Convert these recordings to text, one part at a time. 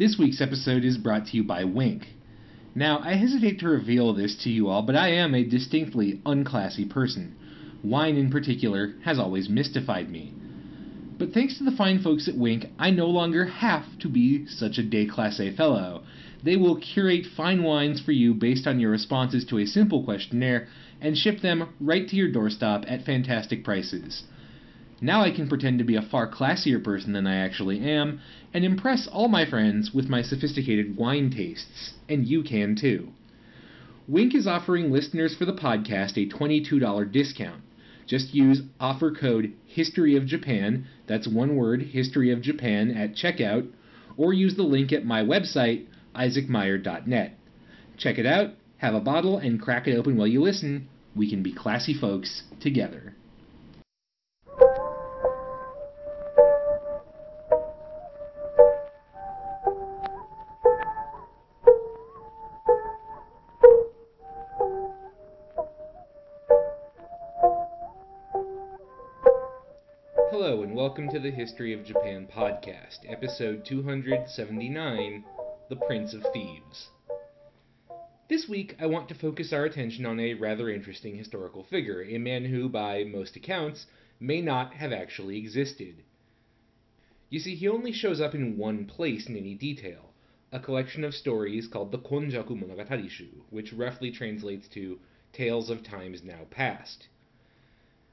This week's episode is brought to you by Winc. Now, I hesitate to reveal this to you all, but I am a distinctly unclassy person. Wine, in particular, has always mystified me. But thanks to the fine folks at Winc, I no longer have to be such a déclassé fellow. They will curate fine wines for you based on your responses to a simple questionnaire and ship them right to your doorstep at fantastic prices. Now I can pretend to be a far classier person than I actually am, and impress all my friends with my sophisticated wine tastes, and you can too. Winc is offering listeners for the podcast a $22 discount. Just use offer code History of Japan, that's one word, History of Japan, at checkout, or use the link at my website, isaacmeyer.net. Check it out, have a bottle, and crack it open while you listen. We can be classy folks together. History of Japan podcast, episode 279 The Prince of Thieves. This week, I want to focus our attention on a rather interesting historical figure, a man who, by most accounts, may not have actually existed. You see, he only shows up in one place in any detail a collection of stories called the Konjaku Monogatari-shu, which roughly translates to Tales of Times Now Past.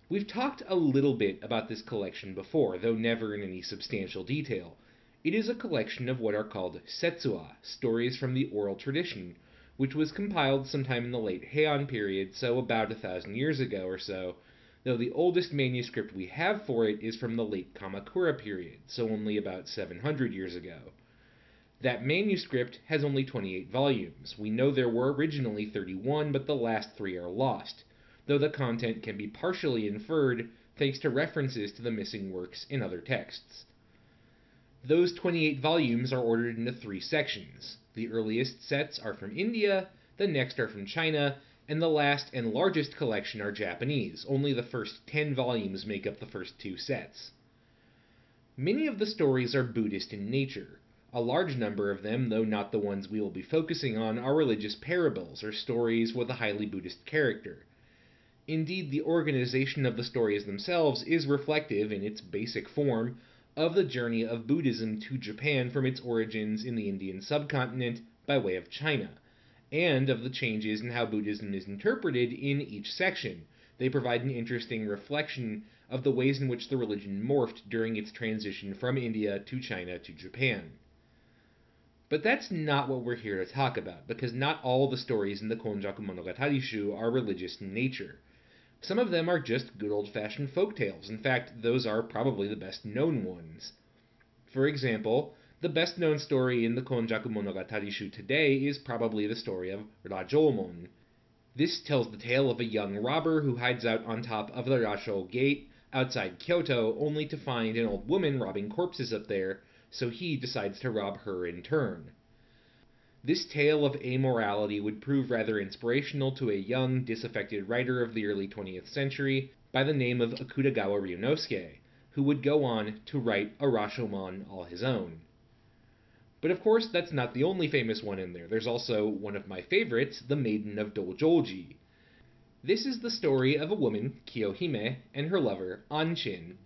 We've talked a little bit about this collection before, though never in any substantial detail. It is a collection of what are called setsuwa, stories from the oral tradition, which was compiled sometime in the late Heian period, so about a thousand years ago or so, though the oldest manuscript we have for it is from the late Kamakura period, so only about 700 years ago. That manuscript has only 28 volumes. We know there were originally 31, but the last three are lost though the content can be partially inferred thanks to references to the missing works in other texts. Those 28 volumes are ordered into three sections. The earliest sets are from India, the next are from China, and the last and largest collection are Japanese. Only the first 10 volumes make up the first two sets. Many of the stories are Buddhist in nature. A large number of them, though not the ones we will be focusing on, are religious parables or stories with a highly Buddhist character. Indeed, the organization of the stories themselves is reflective, in its basic form, of the journey of Buddhism to Japan from its origins in the Indian subcontinent by way of China, and of the changes in how Buddhism is interpreted in each section. They provide an interesting reflection of the ways in which the religion morphed during its transition from India to China to Japan. But that's not what we're here to talk about, because not all the stories in the Konjaku Monogatari-shu are religious in nature. Some of them are just good old fashioned folk tales. In fact, those are probably the best known ones. For example, the best known story in the Konjaku Monogatari-shu today is probably the story of Rashomon. This tells the tale of a young robber who hides out on top of the Rasho Gate outside Kyoto only to find an old woman robbing corpses up there, so he decides to rob her in turn. This tale of amorality would prove rather inspirational to a young, disaffected writer of the early 20th century by the name of Akutagawa Ryunosuke, who would go on to write a Rashomon all his own. But of course, that's not the only famous one in there. There's also one of my favorites, The Maiden of Dojoji. This is the story of a woman, Kiyohime, and her lover, Anshin,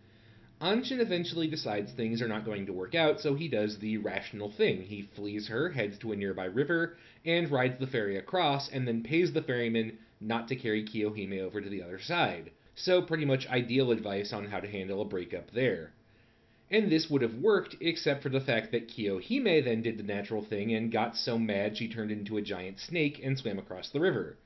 Anshin eventually decides things are not going to work out, so he does the rational thing. He flees her, heads to a nearby river, and rides the ferry across, and then pays the ferryman not to carry Kiyohime over to the other side. So, pretty much ideal advice on how to handle a breakup there. And this would have worked, except for the fact that Kiyohime then did the natural thing and got so mad she turned into a giant snake and swam across the river.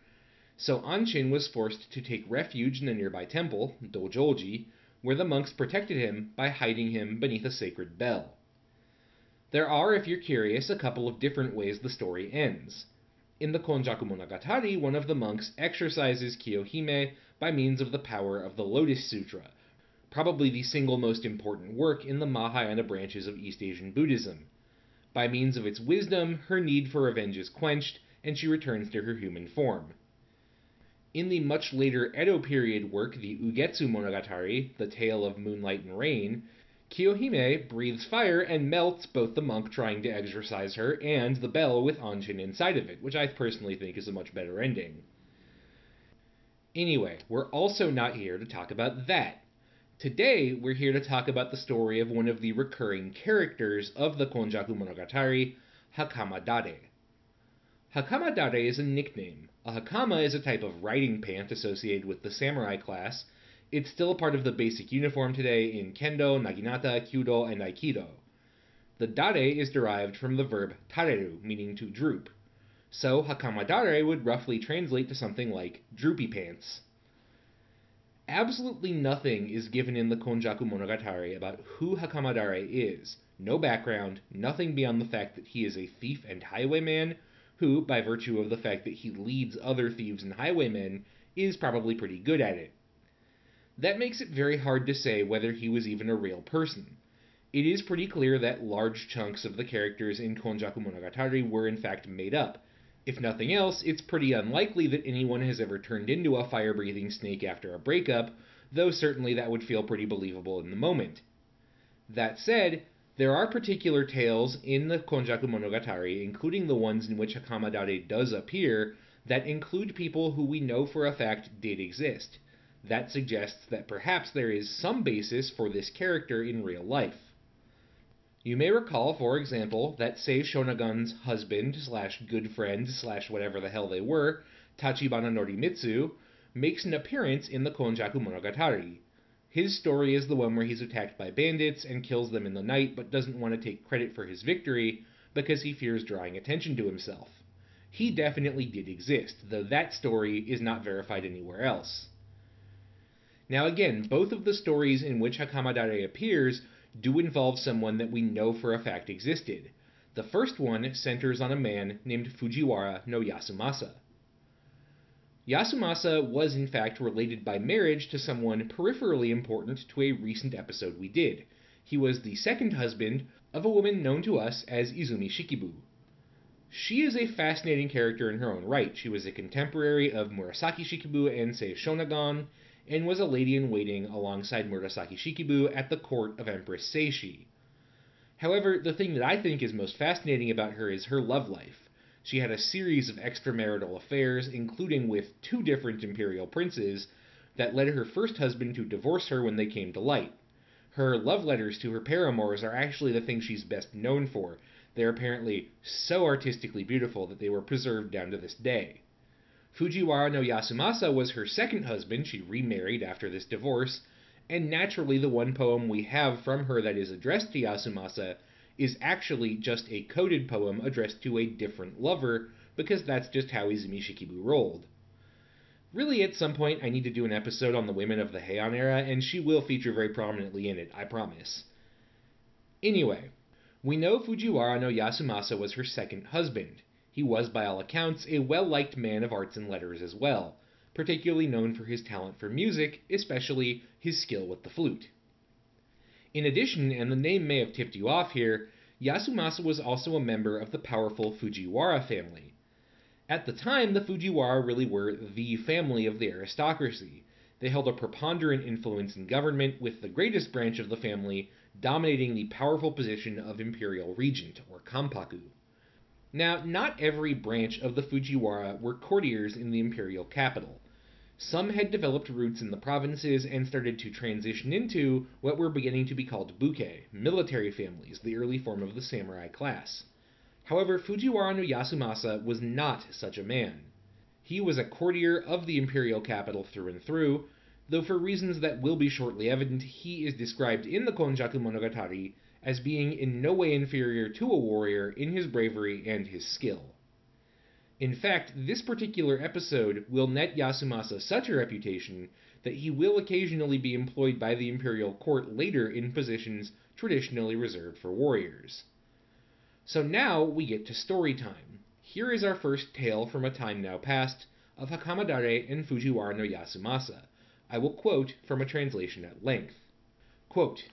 So Anshin was forced to take refuge in a nearby temple, Dojoji, where the monks protected him by hiding him beneath a sacred bell. There are, if you're curious, a couple of different ways the story ends. In the Konjaku Monogatari, one of the monks exorcises Kiyohime by means of the power of the Lotus Sutra, probably the single most important work in the Mahayana branches of East Asian Buddhism. By means of its wisdom, her need for revenge is quenched, and she returns to her human form. In the much later Edo period work, the Ugetsu Monogatari, The Tale of Moonlight and Rain, Kiyohime breathes fire and melts both the monk trying to exorcise her and the bell with Anshin inside of it, which I personally think is a much better ending. Anyway, we're also not here to talk about that. Today, we're here to talk about the story of one of the recurring characters of the Konjaku Monogatari, Hakamadare. Hakamadare is a nickname. A hakama is a type of riding pant associated with the samurai class. It's still a part of the basic uniform today in kendo, naginata, kyudo, and aikido. The dare is derived from the verb tareru, meaning to droop. So hakama dare would roughly translate to something like droopy pants. Absolutely nothing is given in the Konjaku Monogatari about who Hakamadare is. No background, nothing beyond the fact that he is a thief and highwayman who, by virtue of the fact that he leads other thieves and highwaymen, is probably pretty good at it. That makes it very hard to say whether he was even a real person. It is pretty clear that large chunks of the characters in Konjaku Monogatari were in fact made up, if nothing else, it's pretty unlikely that anyone has ever turned into a fire breathing snake after a breakup, though certainly that would feel pretty believable in the moment. That said, there are particular tales in the Konjaku Monogatari, including the ones in which Hakamadare does appear, that include people who we know for a fact did exist. That suggests that perhaps there is some basis for this character in real life. You may recall, for example, that Sei Shonagon's husband slash good friend slash whatever the hell they were, Tachibana Norimitsu, makes an appearance in the Konjaku Monogatari. His story is the one where he's attacked by bandits and kills them in the night but doesn't want to take credit for his victory because he fears drawing attention to himself. He definitely did exist, though that story is not verified anywhere else. Now again, both of the stories in which Hakamadare appears do involve someone that we know for a fact existed. The first one centers on a man named Fujiwara no Yasumasa. Yasumasa was in fact related by marriage to someone peripherally important to a recent episode we did. He was the second husband of a woman known to us as Izumi Shikibu. She is a fascinating character in her own right. She was a contemporary of Murasaki Shikibu and Sei Shonagon, and was a lady in waiting alongside Murasaki Shikibu at the court of Empress Seishi. However, the thing that I think is most fascinating about her is her love life. She had a series of extramarital affairs, including with two different imperial princes, that led her first husband to divorce her when they came to light. Her love letters to her paramours are actually the thing she's best known for. They're apparently so artistically beautiful that they were preserved down to this day. Fujiwara no Yasumasa was her second husband. She remarried after this divorce, and naturally, the one poem we have from her that is addressed to Yasumasa is actually just a coded poem addressed to a different lover, because that's just how Izumi Shikibu rolled. Really, at some point, I need to do an episode on the women of the Heian era, and she will feature very prominently in it, I promise. Anyway, we know Fujiwara no Yasumasa was her second husband. He was, by all accounts, a well liked man of arts and letters as well, particularly known for his talent for music, especially his skill with the flute. In addition, and the name may have tipped you off here, Yasumasa was also a member of the powerful Fujiwara family. At the time, the Fujiwara really were the family of the aristocracy. They held a preponderant influence in government, with the greatest branch of the family dominating the powerful position of imperial regent, or kampaku. Now, not every branch of the Fujiwara were courtiers in the imperial capital. Some had developed roots in the provinces and started to transition into what were beginning to be called buke, military families, the early form of the samurai class. However, Fujiwara no Yasumasa was not such a man. He was a courtier of the imperial capital through and through, though for reasons that will be shortly evident, he is described in the Konjaku Monogatari as being in no way inferior to a warrior in his bravery and his skill. In fact, this particular episode will net Yasumasa such a reputation that he will occasionally be employed by the imperial court later in positions traditionally reserved for warriors. So now we get to story time. Here is our first tale from a time now past of Hakamadare and Fujiwara no Yasumasa. I will quote from a translation at length. Quote,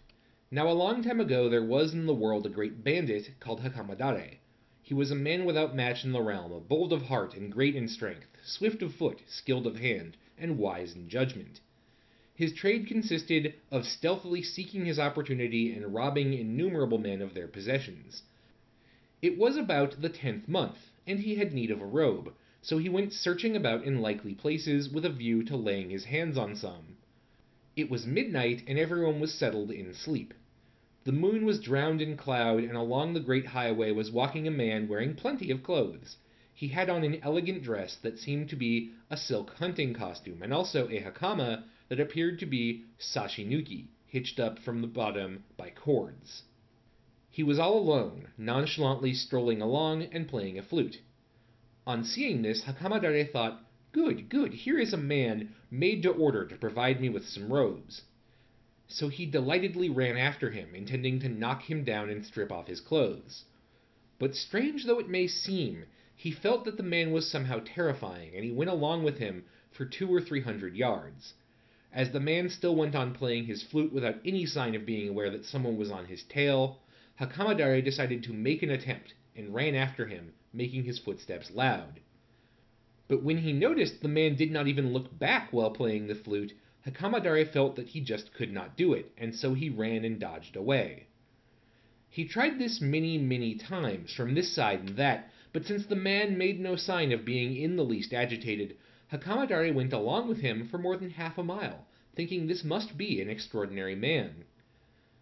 now a long time ago there was in the world a great bandit called Hakamadare. He was a man without match in the realm, bold of heart and great in strength, swift of foot, skilled of hand, and wise in judgment. His trade consisted of stealthily seeking his opportunity and robbing innumerable men of their possessions. It was about the tenth month, and he had need of a robe, so he went searching about in likely places with a view to laying his hands on some. It was midnight, and everyone was settled in sleep. The moon was drowned in cloud, and along the great highway was walking a man wearing plenty of clothes. He had on an elegant dress that seemed to be a silk hunting costume, and also a hakama that appeared to be sashinuki, hitched up from the bottom by cords. He was all alone, nonchalantly strolling along and playing a flute. On seeing this, Hakamadare thought, Good, good, here is a man made to order to provide me with some robes so he delightedly ran after him, intending to knock him down and strip off his clothes. But strange though it may seem, he felt that the man was somehow terrifying, and he went along with him for two or three hundred yards. As the man still went on playing his flute without any sign of being aware that someone was on his tail, Hakamadare decided to make an attempt and ran after him, making his footsteps loud. But when he noticed the man did not even look back while playing the flute, Hakamadare felt that he just could not do it, and so he ran and dodged away. He tried this many, many times, from this side and that, but since the man made no sign of being in the least agitated, Hakamadare went along with him for more than half a mile, thinking this must be an extraordinary man.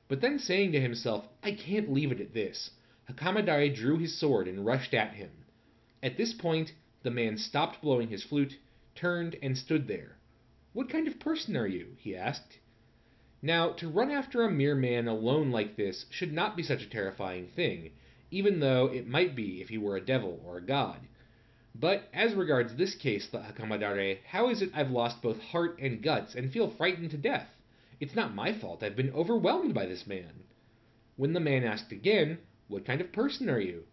But then saying to himself, I can't leave it at this, Hakamadare drew his sword and rushed at him. At this point, the man stopped blowing his flute, turned, and stood there, what kind of person are you? he asked. Now, to run after a mere man alone like this should not be such a terrifying thing, even though it might be if he were a devil or a god. But as regards this case, thought Hakamadare, how is it I've lost both heart and guts and feel frightened to death? It's not my fault I've been overwhelmed by this man. When the man asked again, What kind of person are you?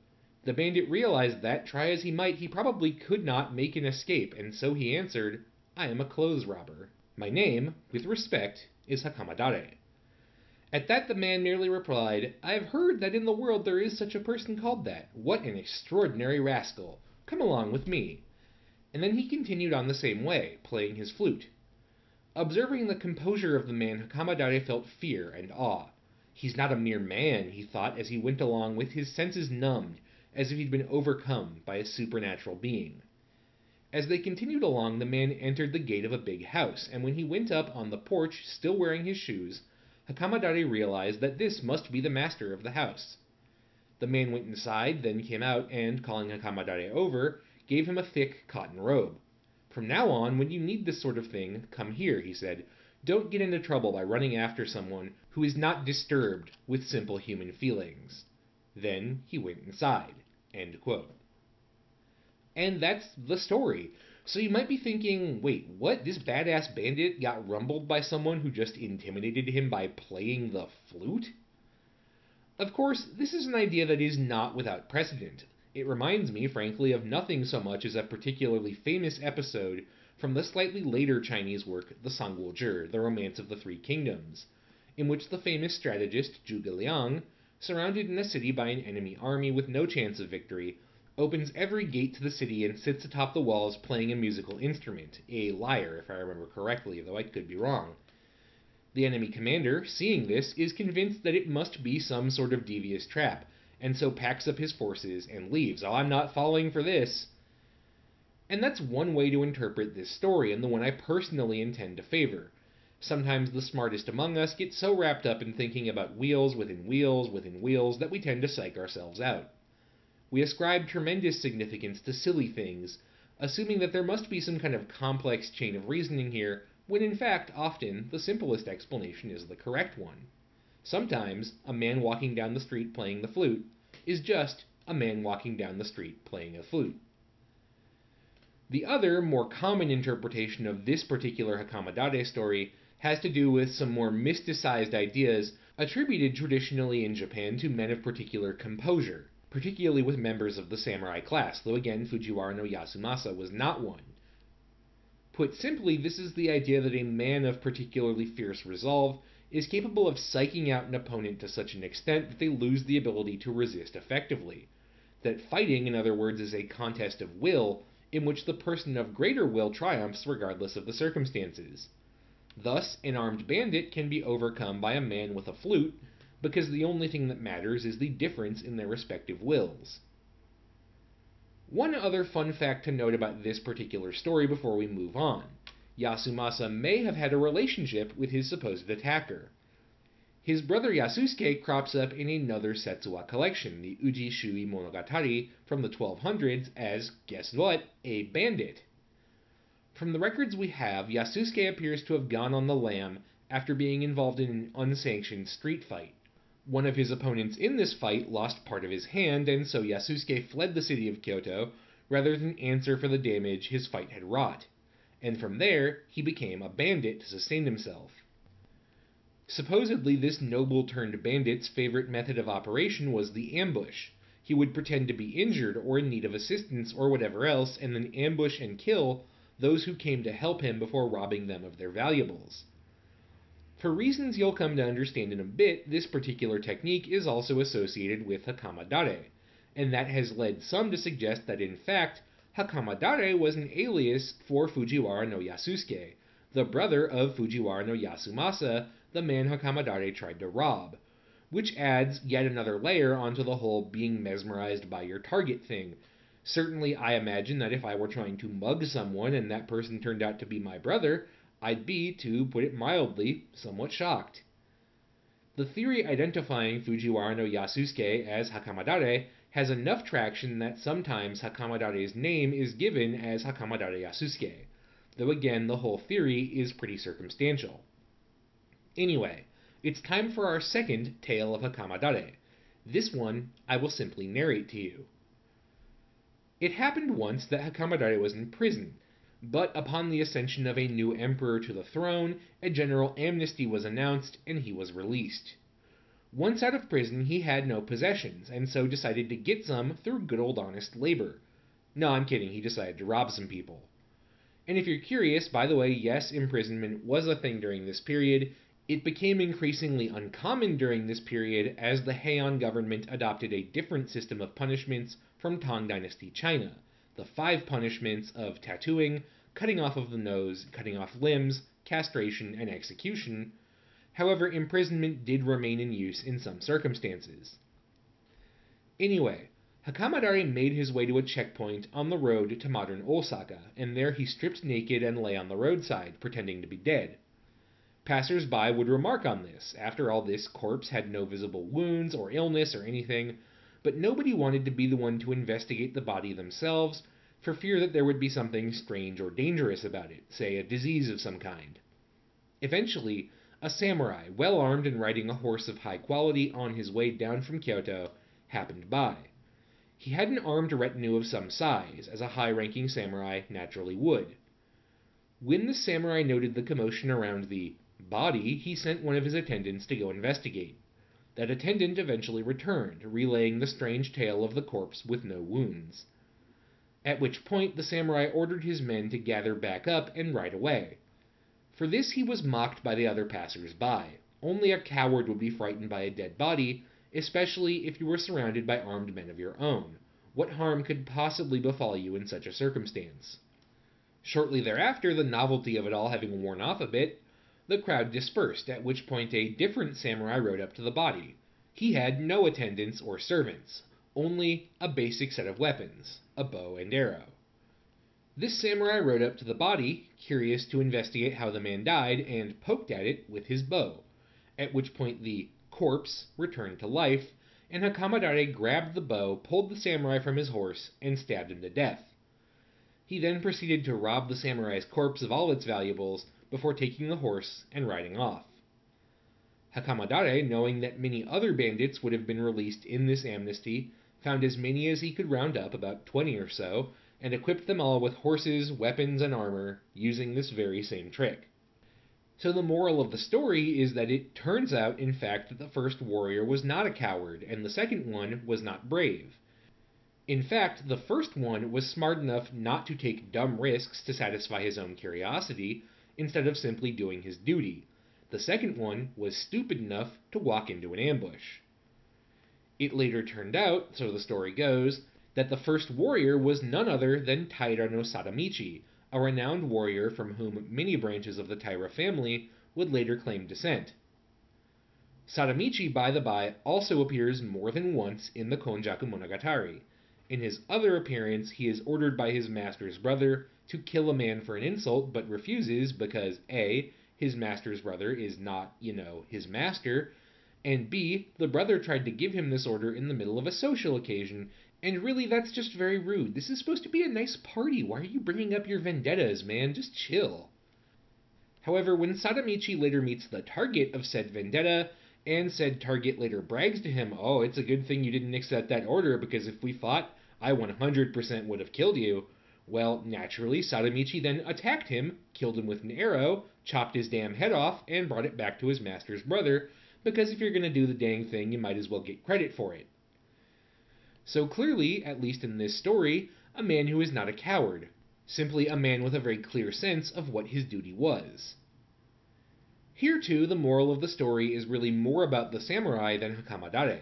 The bandit realized that, try as he might, he probably could not make an escape, and so he answered, I am a clothes robber. My name, with respect, is Hakamadare. At that the man merely replied, I have heard that in the world there is such a person called that. What an extraordinary rascal! Come along with me. And then he continued on the same way, playing his flute. Observing the composure of the man, Hakamadare felt fear and awe. He's not a mere man, he thought as he went along with his senses numbed, as if he'd been overcome by a supernatural being. As they continued along, the man entered the gate of a big house, and when he went up on the porch, still wearing his shoes, Hakamadare realized that this must be the master of the house. The man went inside, then came out, and, calling Hakamadare over, gave him a thick cotton robe. From now on, when you need this sort of thing, come here, he said. Don't get into trouble by running after someone who is not disturbed with simple human feelings. Then he went inside. And that's the story. So you might be thinking, wait, what? This badass bandit got rumbled by someone who just intimidated him by playing the flute? Of course, this is an idea that is not without precedent. It reminds me, frankly, of nothing so much as a particularly famous episode from the slightly later Chinese work, The Zhi, The Romance of the Three Kingdoms, in which the famous strategist Zhuge Liang, surrounded in a city by an enemy army with no chance of victory, opens every gate to the city and sits atop the walls playing a musical instrument, a lyre, if I remember correctly, though I could be wrong. The enemy commander, seeing this, is convinced that it must be some sort of devious trap, and so packs up his forces and leaves. Oh, I'm not falling for this. And that's one way to interpret this story, and the one I personally intend to favor. Sometimes the smartest among us get so wrapped up in thinking about wheels within wheels within wheels that we tend to psych ourselves out. We ascribe tremendous significance to silly things, assuming that there must be some kind of complex chain of reasoning here, when in fact, often, the simplest explanation is the correct one. Sometimes, a man walking down the street playing the flute is just a man walking down the street playing a flute. The other, more common interpretation of this particular Hakamadare story has to do with some more mysticized ideas attributed traditionally in Japan to men of particular composure particularly with members of the samurai class, though again Fujiwara no Yasumasa was not one. Put simply, this is the idea that a man of particularly fierce resolve is capable of psyching out an opponent to such an extent that they lose the ability to resist effectively. That fighting, in other words, is a contest of will in which the person of greater will triumphs regardless of the circumstances. Thus, an armed bandit can be overcome by a man with a flute because the only thing that matters is the difference in their respective wills. One other fun fact to note about this particular story before we move on Yasumasa may have had a relationship with his supposed attacker. His brother Yasusuke crops up in another Setsuwa collection, the Uji Shui Monogatari from the 1200s, as, guess what, a bandit. From the records we have, Yasusuke appears to have gone on the lam after being involved in an unsanctioned street fight. One of his opponents in this fight lost part of his hand, and so Yasusuke fled the city of Kyoto rather than answer for the damage his fight had wrought. And from there, he became a bandit to sustain himself. Supposedly, this noble turned bandit's favorite method of operation was the ambush. He would pretend to be injured or in need of assistance or whatever else, and then ambush and kill those who came to help him before robbing them of their valuables. For reasons you'll come to understand in a bit, this particular technique is also associated with hakamadare, and that has led some to suggest that in fact, hakamadare was an alias for Fujiwara no Yasusuke, the brother of Fujiwara no Yasumasa, the man hakamadare tried to rob, which adds yet another layer onto the whole being mesmerized by your target thing. Certainly, I imagine that if I were trying to mug someone and that person turned out to be my brother, I'd be, to put it mildly, somewhat shocked. The theory identifying Fujiwara no Yasusuke as Hakamadare has enough traction that sometimes Hakamadare's name is given as Hakamadare Yasusuke, though again the whole theory is pretty circumstantial. Anyway, it's time for our second tale of Hakamadare. This one I will simply narrate to you. It happened once that Hakamadare was in prison, but upon the accession of a new emperor to the throne, a general amnesty was announced and he was released. Once out of prison, he had no possessions, and so decided to get some through good old honest labor. No, I'm kidding, he decided to rob some people. And if you're curious, by the way, yes, imprisonment was a thing during this period. It became increasingly uncommon during this period as the Heian government adopted a different system of punishments from Tang Dynasty China the five punishments of tattooing, cutting off of the nose, cutting off limbs, castration, and execution. However, imprisonment did remain in use in some circumstances. Anyway, Hakamadare made his way to a checkpoint on the road to modern Osaka, and there he stripped naked and lay on the roadside, pretending to be dead. Passers by would remark on this. After all, this corpse had no visible wounds or illness or anything, but nobody wanted to be the one to investigate the body themselves for fear that there would be something strange or dangerous about it, say a disease of some kind. Eventually, a samurai, well armed and riding a horse of high quality on his way down from Kyoto, happened by. He had an armed retinue of some size, as a high ranking samurai naturally would. When the samurai noted the commotion around the body, he sent one of his attendants to go investigate. That attendant eventually returned, relaying the strange tale of the corpse with no wounds. At which point the samurai ordered his men to gather back up and ride away. For this he was mocked by the other passers by. Only a coward would be frightened by a dead body, especially if you were surrounded by armed men of your own. What harm could possibly befall you in such a circumstance? Shortly thereafter, the novelty of it all having worn off a bit, the crowd dispersed, at which point a different samurai rode up to the body. He had no attendants or servants, only a basic set of weapons a bow and arrow. This samurai rode up to the body, curious to investigate how the man died, and poked at it with his bow, at which point the corpse returned to life, and Hakamadare grabbed the bow, pulled the samurai from his horse, and stabbed him to death. He then proceeded to rob the samurai's corpse of all its valuables before taking the horse and riding off. Hakamadare, knowing that many other bandits would have been released in this amnesty, found as many as he could round up, about twenty or so, and equipped them all with horses, weapons, and armor, using this very same trick. So the moral of the story is that it turns out, in fact, that the first warrior was not a coward, and the second one was not brave. In fact, the first one was smart enough not to take dumb risks to satisfy his own curiosity, instead of simply doing his duty. The second one was stupid enough to walk into an ambush. It later turned out, so the story goes, that the first warrior was none other than Taira no Sadamichi, a renowned warrior from whom many branches of the Taira family would later claim descent. Sadamichi, by the by, also appears more than once in the Konjaku Monogatari. In his other appearance, he is ordered by his master's brother to kill a man for an insult, but refuses because A. His master's brother is not, you know, his master, and B. The brother tried to give him this order in the middle of a social occasion, and really that's just very rude. This is supposed to be a nice party. Why are you bringing up your vendettas, man? Just chill. However, when Sadamichi later meets the target of said vendetta, and said target later brags to him, Oh, it's a good thing you didn't accept that order because if we fought, I 100% would have killed you. Well, naturally, Sadamichi then attacked him, killed him with an arrow, chopped his damn head off, and brought it back to his master's brother, because if you're going to do the dang thing, you might as well get credit for it. So clearly, at least in this story, a man who is not a coward, simply a man with a very clear sense of what his duty was. Here, too, the moral of the story is really more about the samurai than Hakamadare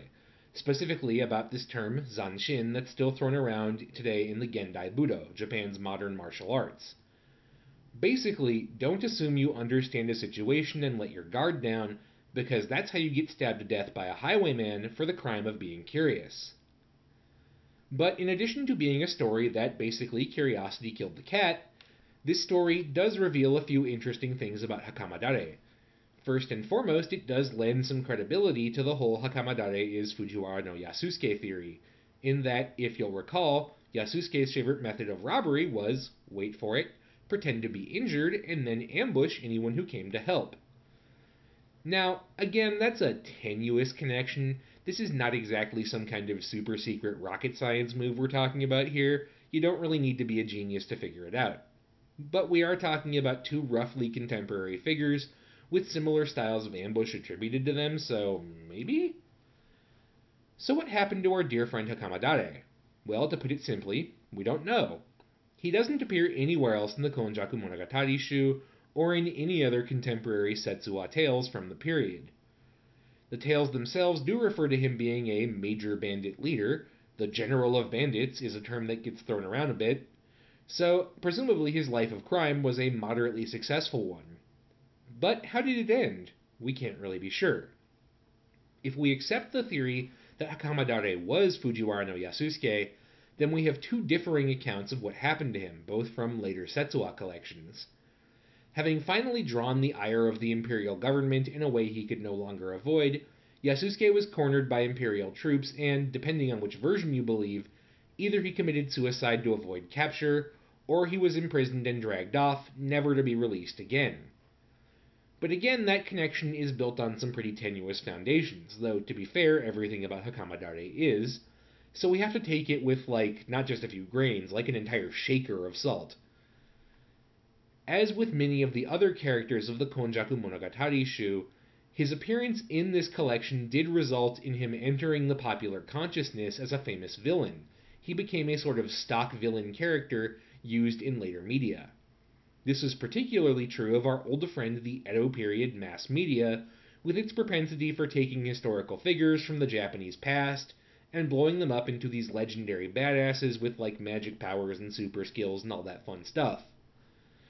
specifically about this term, zanshin, that's still thrown around today in the Gendai Budo, Japan's modern martial arts. Basically, don't assume you understand a situation and let your guard down, because that's how you get stabbed to death by a highwayman for the crime of being curious. But in addition to being a story that basically curiosity killed the cat, this story does reveal a few interesting things about Hakamadare, First and foremost, it does lend some credibility to the whole Hakamadare is Fujiwara no Yasusuke theory, in that, if you'll recall, Yasusuke's favorite method of robbery was, wait for it, pretend to be injured and then ambush anyone who came to help. Now, again, that's a tenuous connection. This is not exactly some kind of super secret rocket science move we're talking about here. You don't really need to be a genius to figure it out. But we are talking about two roughly contemporary figures with similar styles of ambush attributed to them, so maybe? So, what happened to our dear friend Hakamadare? Well, to put it simply, we don't know. He doesn't appear anywhere else in the Konjaku Monogatari Shu or in any other contemporary Setsuwa tales from the period. The tales themselves do refer to him being a major bandit leader. The general of bandits is a term that gets thrown around a bit. So, presumably, his life of crime was a moderately successful one. But how did it end? We can't really be sure. If we accept the theory that Hakamadare was Fujiwara no Yasusuke, then we have two differing accounts of what happened to him, both from later Setsuwa collections. Having finally drawn the ire of the imperial government in a way he could no longer avoid, Yasusuke was cornered by imperial troops, and, depending on which version you believe, either he committed suicide to avoid capture, or he was imprisoned and dragged off, never to be released again. But again, that connection is built on some pretty tenuous foundations, though to be fair, everything about Hakamadare is. So we have to take it with, like, not just a few grains, like an entire shaker of salt. As with many of the other characters of the Konjaku Monogatari Shu, his appearance in this collection did result in him entering the popular consciousness as a famous villain. He became a sort of stock villain character used in later media. This is particularly true of our old friend the Edo period mass media, with its propensity for taking historical figures from the Japanese past and blowing them up into these legendary badasses with like magic powers and super skills and all that fun stuff.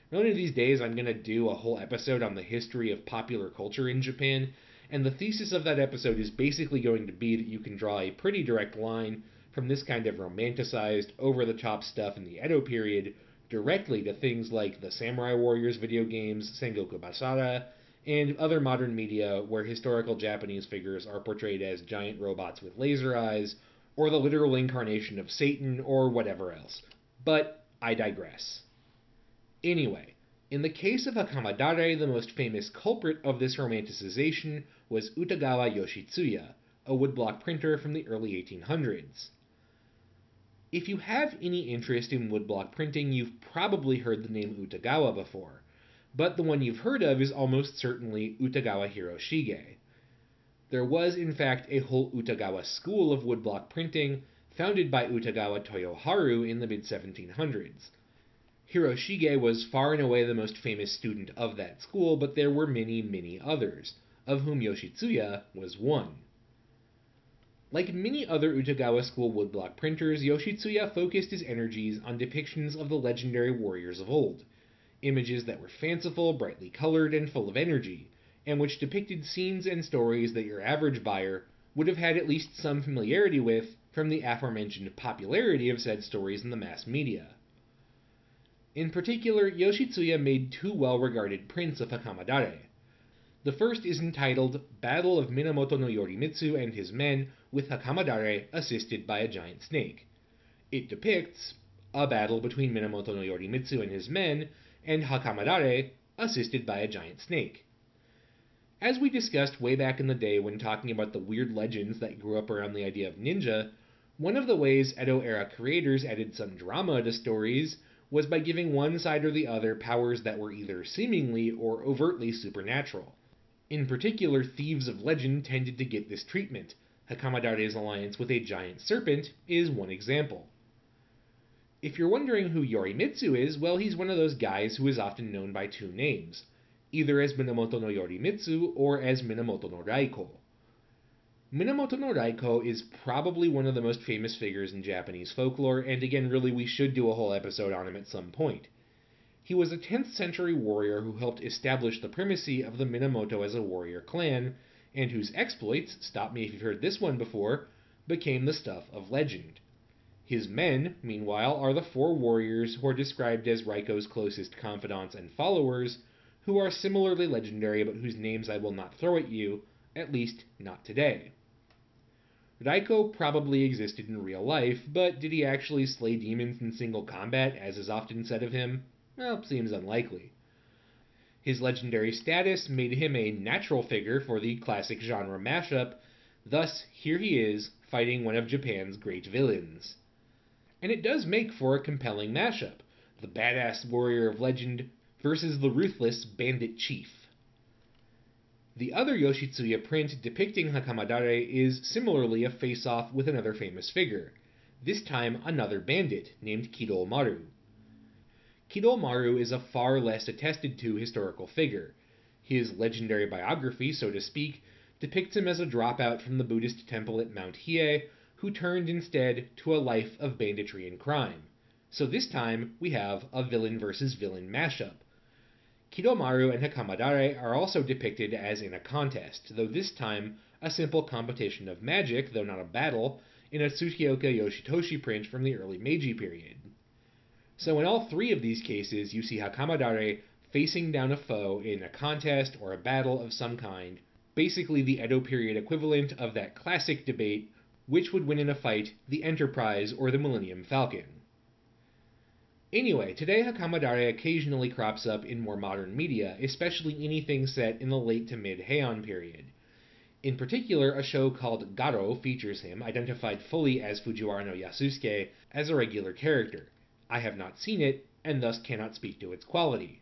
One of these days, I'm going to do a whole episode on the history of popular culture in Japan, and the thesis of that episode is basically going to be that you can draw a pretty direct line from this kind of romanticized, over the top stuff in the Edo period directly to things like the Samurai Warriors video games, Sengoku Basara, and other modern media where historical Japanese figures are portrayed as giant robots with laser eyes, or the literal incarnation of Satan, or whatever else. But I digress. Anyway, in the case of Hakamadare, the most famous culprit of this romanticization was Utagawa Yoshitsuya, a woodblock printer from the early 1800s. If you have any interest in woodblock printing, you've probably heard the name Utagawa before, but the one you've heard of is almost certainly Utagawa Hiroshige. There was, in fact, a whole Utagawa school of woodblock printing founded by Utagawa Toyoharu in the mid 1700s. Hiroshige was far and away the most famous student of that school, but there were many, many others, of whom Yoshitsuya was one. Like many other Utagawa school woodblock printers, Yoshitsuya focused his energies on depictions of the legendary warriors of old, images that were fanciful, brightly colored, and full of energy, and which depicted scenes and stories that your average buyer would have had at least some familiarity with from the aforementioned popularity of said stories in the mass media. In particular, Yoshitsuya made two well regarded prints of Hakamadare. The first is entitled Battle of Minamoto no Yorimitsu and His Men with Hakamadare assisted by a giant snake. It depicts a battle between Minamoto no Yorimitsu and his men and Hakamadare assisted by a giant snake. As we discussed way back in the day when talking about the weird legends that grew up around the idea of ninja, one of the ways Edo era creators added some drama to stories was by giving one side or the other powers that were either seemingly or overtly supernatural. In particular, thieves of legend tended to get this treatment. Hakamadare's alliance with a giant serpent is one example. If you're wondering who Yorimitsu is, well, he's one of those guys who is often known by two names, either as Minamoto no Yorimitsu or as Minamoto no Raiko. Minamoto no Raiko is probably one of the most famous figures in Japanese folklore, and again, really, we should do a whole episode on him at some point. He was a 10th century warrior who helped establish the primacy of the Minamoto as a warrior clan, and whose exploits, stop me if you've heard this one before, became the stuff of legend. His men, meanwhile, are the four warriors who are described as Raiko's closest confidants and followers, who are similarly legendary but whose names I will not throw at you, at least not today. Raiko probably existed in real life, but did he actually slay demons in single combat, as is often said of him? Well, seems unlikely. His legendary status made him a natural figure for the classic genre mashup, thus, here he is, fighting one of Japan's great villains. And it does make for a compelling mashup the badass warrior of legend versus the ruthless bandit chief. The other Yoshitsuya print depicting Hakamadare is similarly a face-off with another famous figure, this time another bandit named Kidomaru. Kidomaru is a far less attested to historical figure. His legendary biography, so to speak, depicts him as a dropout from the Buddhist temple at Mount Hiei who turned instead to a life of banditry and crime. So this time we have a villain versus villain mashup. Kidomaru and Hakamadare are also depicted as in a contest, though this time a simple competition of magic, though not a battle, in a Tsukioka Yoshitoshi print from the early Meiji period. So in all three of these cases, you see Hakamadare facing down a foe in a contest or a battle of some kind, basically the Edo period equivalent of that classic debate which would win in a fight, the Enterprise or the Millennium Falcon. Anyway, today Hakamadare occasionally crops up in more modern media, especially anything set in the late to mid Heian period. In particular, a show called Garo features him, identified fully as Fujiwara no Yasusuke, as a regular character. I have not seen it, and thus cannot speak to its quality.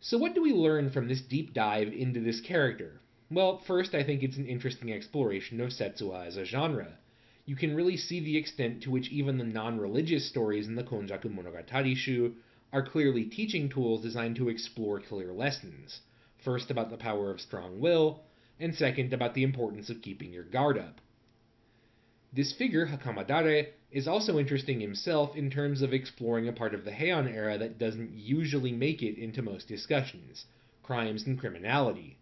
So, what do we learn from this deep dive into this character? Well, first, I think it's an interesting exploration of Setsuwa as a genre you can really see the extent to which even the non-religious stories in the Konjaku Monogatari Shu are clearly teaching tools designed to explore clear lessons. First, about the power of strong will, and second, about the importance of keeping your guard up. This figure, Hakamadare, is also interesting himself in terms of exploring a part of the Heian era that doesn't usually make it into most discussions crimes and criminality.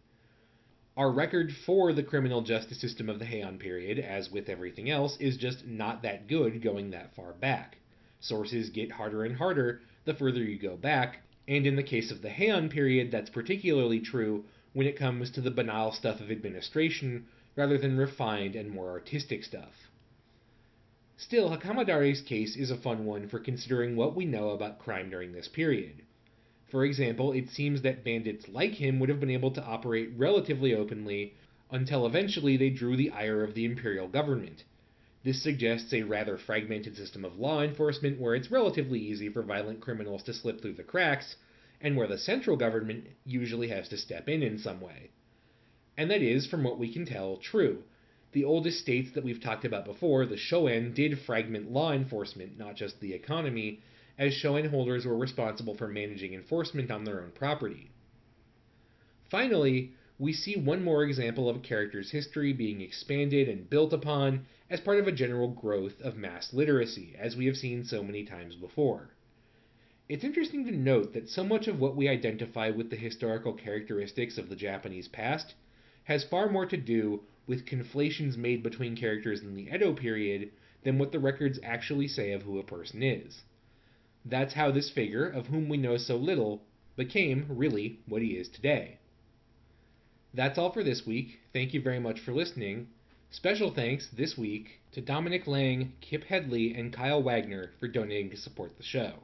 Our record for the criminal justice system of the Heian period, as with everything else, is just not that good going that far back. Sources get harder and harder the further you go back, and in the case of the Heian period, that's particularly true when it comes to the banal stuff of administration rather than refined and more artistic stuff. Still, Hakamadare's case is a fun one for considering what we know about crime during this period. For example, it seems that bandits like him would have been able to operate relatively openly until eventually they drew the ire of the imperial government. This suggests a rather fragmented system of law enforcement where it's relatively easy for violent criminals to slip through the cracks, and where the central government usually has to step in in some way. And that is, from what we can tell, true. The oldest states that we've talked about before, the Shoen, did fragment law enforcement, not just the economy, as Shoen holders were responsible for managing enforcement on their own property. Finally, we see one more example of a character's history being expanded and built upon as part of a general growth of mass literacy, as we have seen so many times before. It's interesting to note that so much of what we identify with the historical characteristics of the Japanese past has far more to do with conflations made between characters in the Edo period than what the records actually say of who a person is. That's how this figure, of whom we know so little, became really what he is today. That's all for this week. Thank you very much for listening. Special thanks this week to Dominic Lang, Kip Headley, and Kyle Wagner for donating to support the show.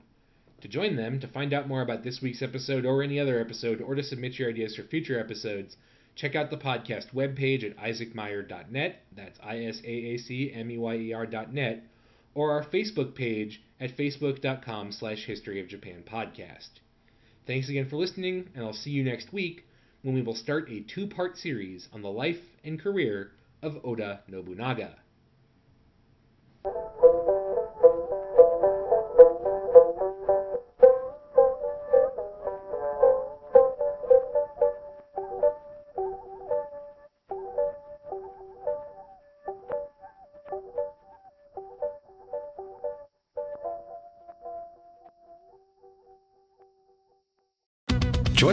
To join them, to find out more about this week's episode or any other episode, or to submit your ideas for future episodes, check out the podcast webpage at isaacmeyer.net, that's I-S-A-A-C-M-E-Y-E-R.net, or our Facebook page at facebook.com slash history of Japan podcast. Thanks again for listening, and I'll see you next week when we will start a two-part series on the life and career of Oda Nobunaga.